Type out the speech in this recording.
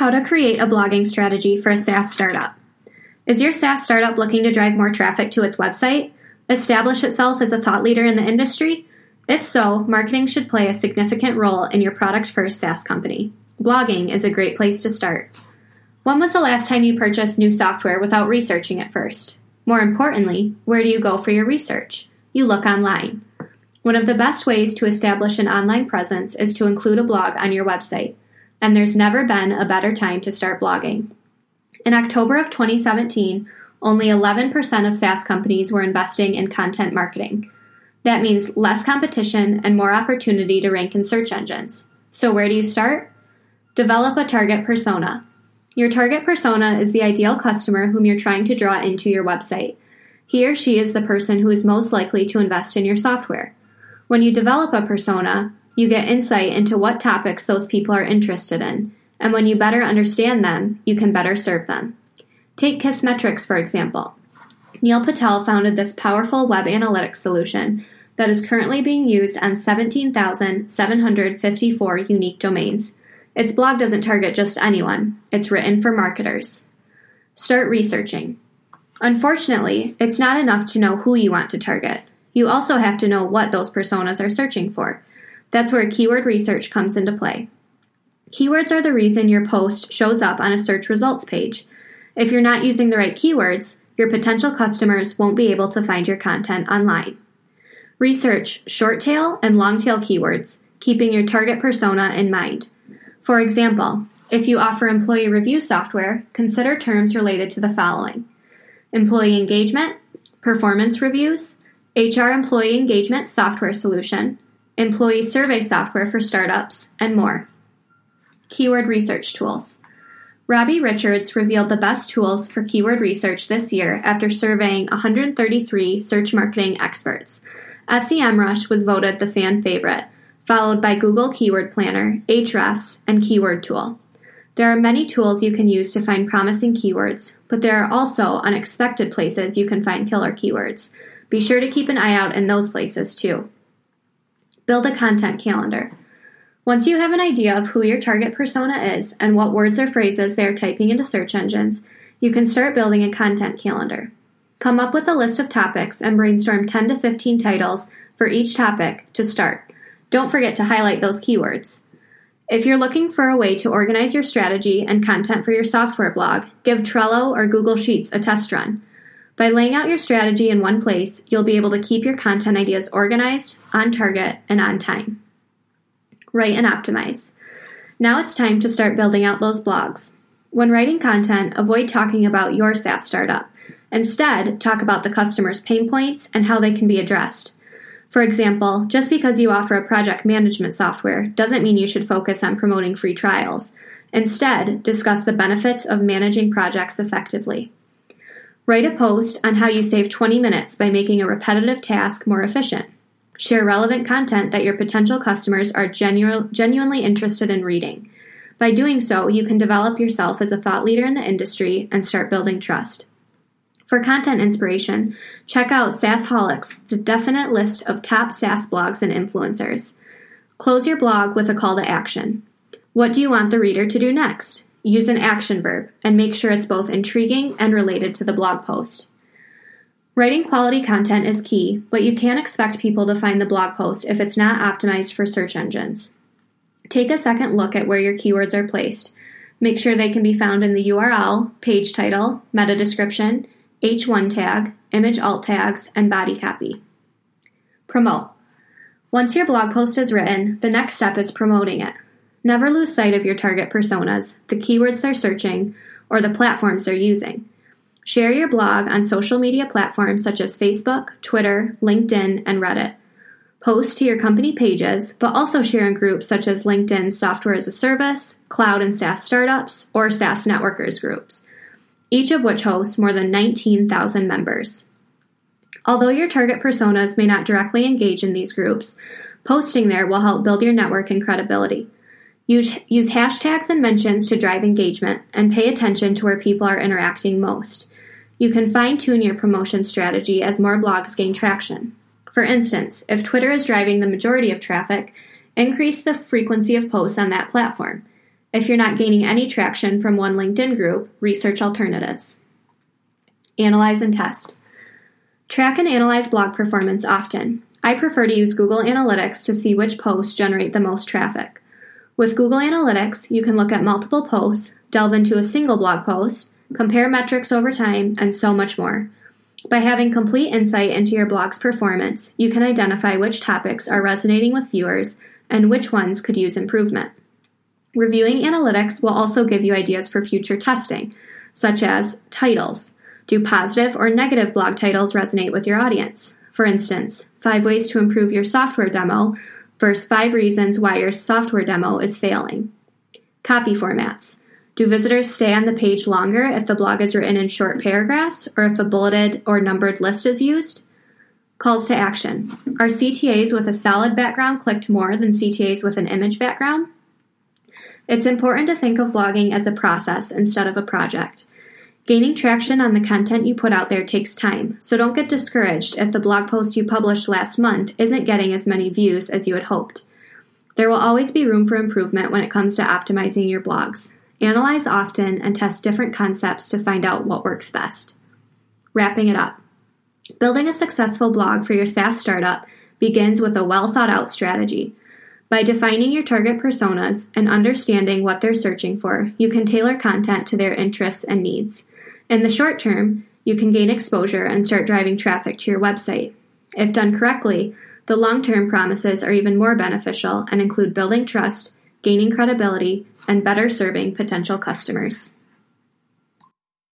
How to create a blogging strategy for a SaaS startup. Is your SaaS startup looking to drive more traffic to its website? Establish itself as a thought leader in the industry? If so, marketing should play a significant role in your product first SaaS company. Blogging is a great place to start. When was the last time you purchased new software without researching it first? More importantly, where do you go for your research? You look online. One of the best ways to establish an online presence is to include a blog on your website and there's never been a better time to start blogging. In October of 2017, only 11% of SaaS companies were investing in content marketing. That means less competition and more opportunity to rank in search engines. So, where do you start? Develop a target persona. Your target persona is the ideal customer whom you're trying to draw into your website. He or she is the person who is most likely to invest in your software. When you develop a persona, you get insight into what topics those people are interested in, and when you better understand them, you can better serve them. Take Kissmetrics, for example. Neil Patel founded this powerful web analytics solution that is currently being used on 17,754 unique domains. Its blog doesn't target just anyone, it's written for marketers. Start researching. Unfortunately, it's not enough to know who you want to target. You also have to know what those personas are searching for. That's where keyword research comes into play. Keywords are the reason your post shows up on a search results page. If you're not using the right keywords, your potential customers won't be able to find your content online. Research short tail and long tail keywords, keeping your target persona in mind. For example, if you offer employee review software, consider terms related to the following employee engagement, performance reviews, HR employee engagement software solution, employee survey software for startups, and more. Keyword research tools. Robbie Richards revealed the best tools for keyword research this year after surveying 133 search marketing experts. SEMrush was voted the fan favorite, followed by Google Keyword Planner, Ahrefs, and Keyword Tool. There are many tools you can use to find promising keywords, but there are also unexpected places you can find killer keywords. Be sure to keep an eye out in those places too. Build a content calendar. Once you have an idea of who your target persona is and what words or phrases they are typing into search engines, you can start building a content calendar. Come up with a list of topics and brainstorm 10 to 15 titles for each topic to start. Don't forget to highlight those keywords. If you're looking for a way to organize your strategy and content for your software blog, give Trello or Google Sheets a test run. By laying out your strategy in one place, you'll be able to keep your content ideas organized, on target, and on time. Write and optimize. Now it's time to start building out those blogs. When writing content, avoid talking about your SaaS startup. Instead, talk about the customer's pain points and how they can be addressed. For example, just because you offer a project management software doesn't mean you should focus on promoting free trials. Instead, discuss the benefits of managing projects effectively. Write a post on how you save 20 minutes by making a repetitive task more efficient. Share relevant content that your potential customers are genu- genuinely interested in reading. By doing so, you can develop yourself as a thought leader in the industry and start building trust. For content inspiration, check out SaaSholics, the definite list of top SaaS blogs and influencers. Close your blog with a call to action. What do you want the reader to do next? Use an action verb and make sure it's both intriguing and related to the blog post. Writing quality content is key, but you can't expect people to find the blog post if it's not optimized for search engines. Take a second look at where your keywords are placed. Make sure they can be found in the URL, page title, meta description, H1 tag, image alt tags, and body copy. Promote. Once your blog post is written, the next step is promoting it. Never lose sight of your target personas, the keywords they're searching, or the platforms they're using. Share your blog on social media platforms such as Facebook, Twitter, LinkedIn, and Reddit. Post to your company pages, but also share in groups such as LinkedIn's Software as a Service, Cloud and SaaS Startups, or SaaS Networkers groups, each of which hosts more than 19,000 members. Although your target personas may not directly engage in these groups, posting there will help build your network and credibility. Use, use hashtags and mentions to drive engagement and pay attention to where people are interacting most. You can fine tune your promotion strategy as more blogs gain traction. For instance, if Twitter is driving the majority of traffic, increase the frequency of posts on that platform. If you're not gaining any traction from one LinkedIn group, research alternatives. Analyze and test. Track and analyze blog performance often. I prefer to use Google Analytics to see which posts generate the most traffic. With Google Analytics, you can look at multiple posts, delve into a single blog post, compare metrics over time, and so much more. By having complete insight into your blog's performance, you can identify which topics are resonating with viewers and which ones could use improvement. Reviewing analytics will also give you ideas for future testing, such as titles. Do positive or negative blog titles resonate with your audience? For instance, five ways to improve your software demo versus five reasons why your software demo is failing. Copy formats. Do visitors stay on the page longer if the blog is written in short paragraphs or if a bulleted or numbered list is used? Calls to action. Are CTAs with a solid background clicked more than CTAs with an image background? It's important to think of blogging as a process instead of a project. Gaining traction on the content you put out there takes time, so don't get discouraged if the blog post you published last month isn't getting as many views as you had hoped. There will always be room for improvement when it comes to optimizing your blogs. Analyze often and test different concepts to find out what works best. Wrapping it up. Building a successful blog for your SaaS startup begins with a well thought out strategy. By defining your target personas and understanding what they're searching for, you can tailor content to their interests and needs. In the short term, you can gain exposure and start driving traffic to your website. If done correctly, the long term promises are even more beneficial and include building trust, gaining credibility, and better serving potential customers.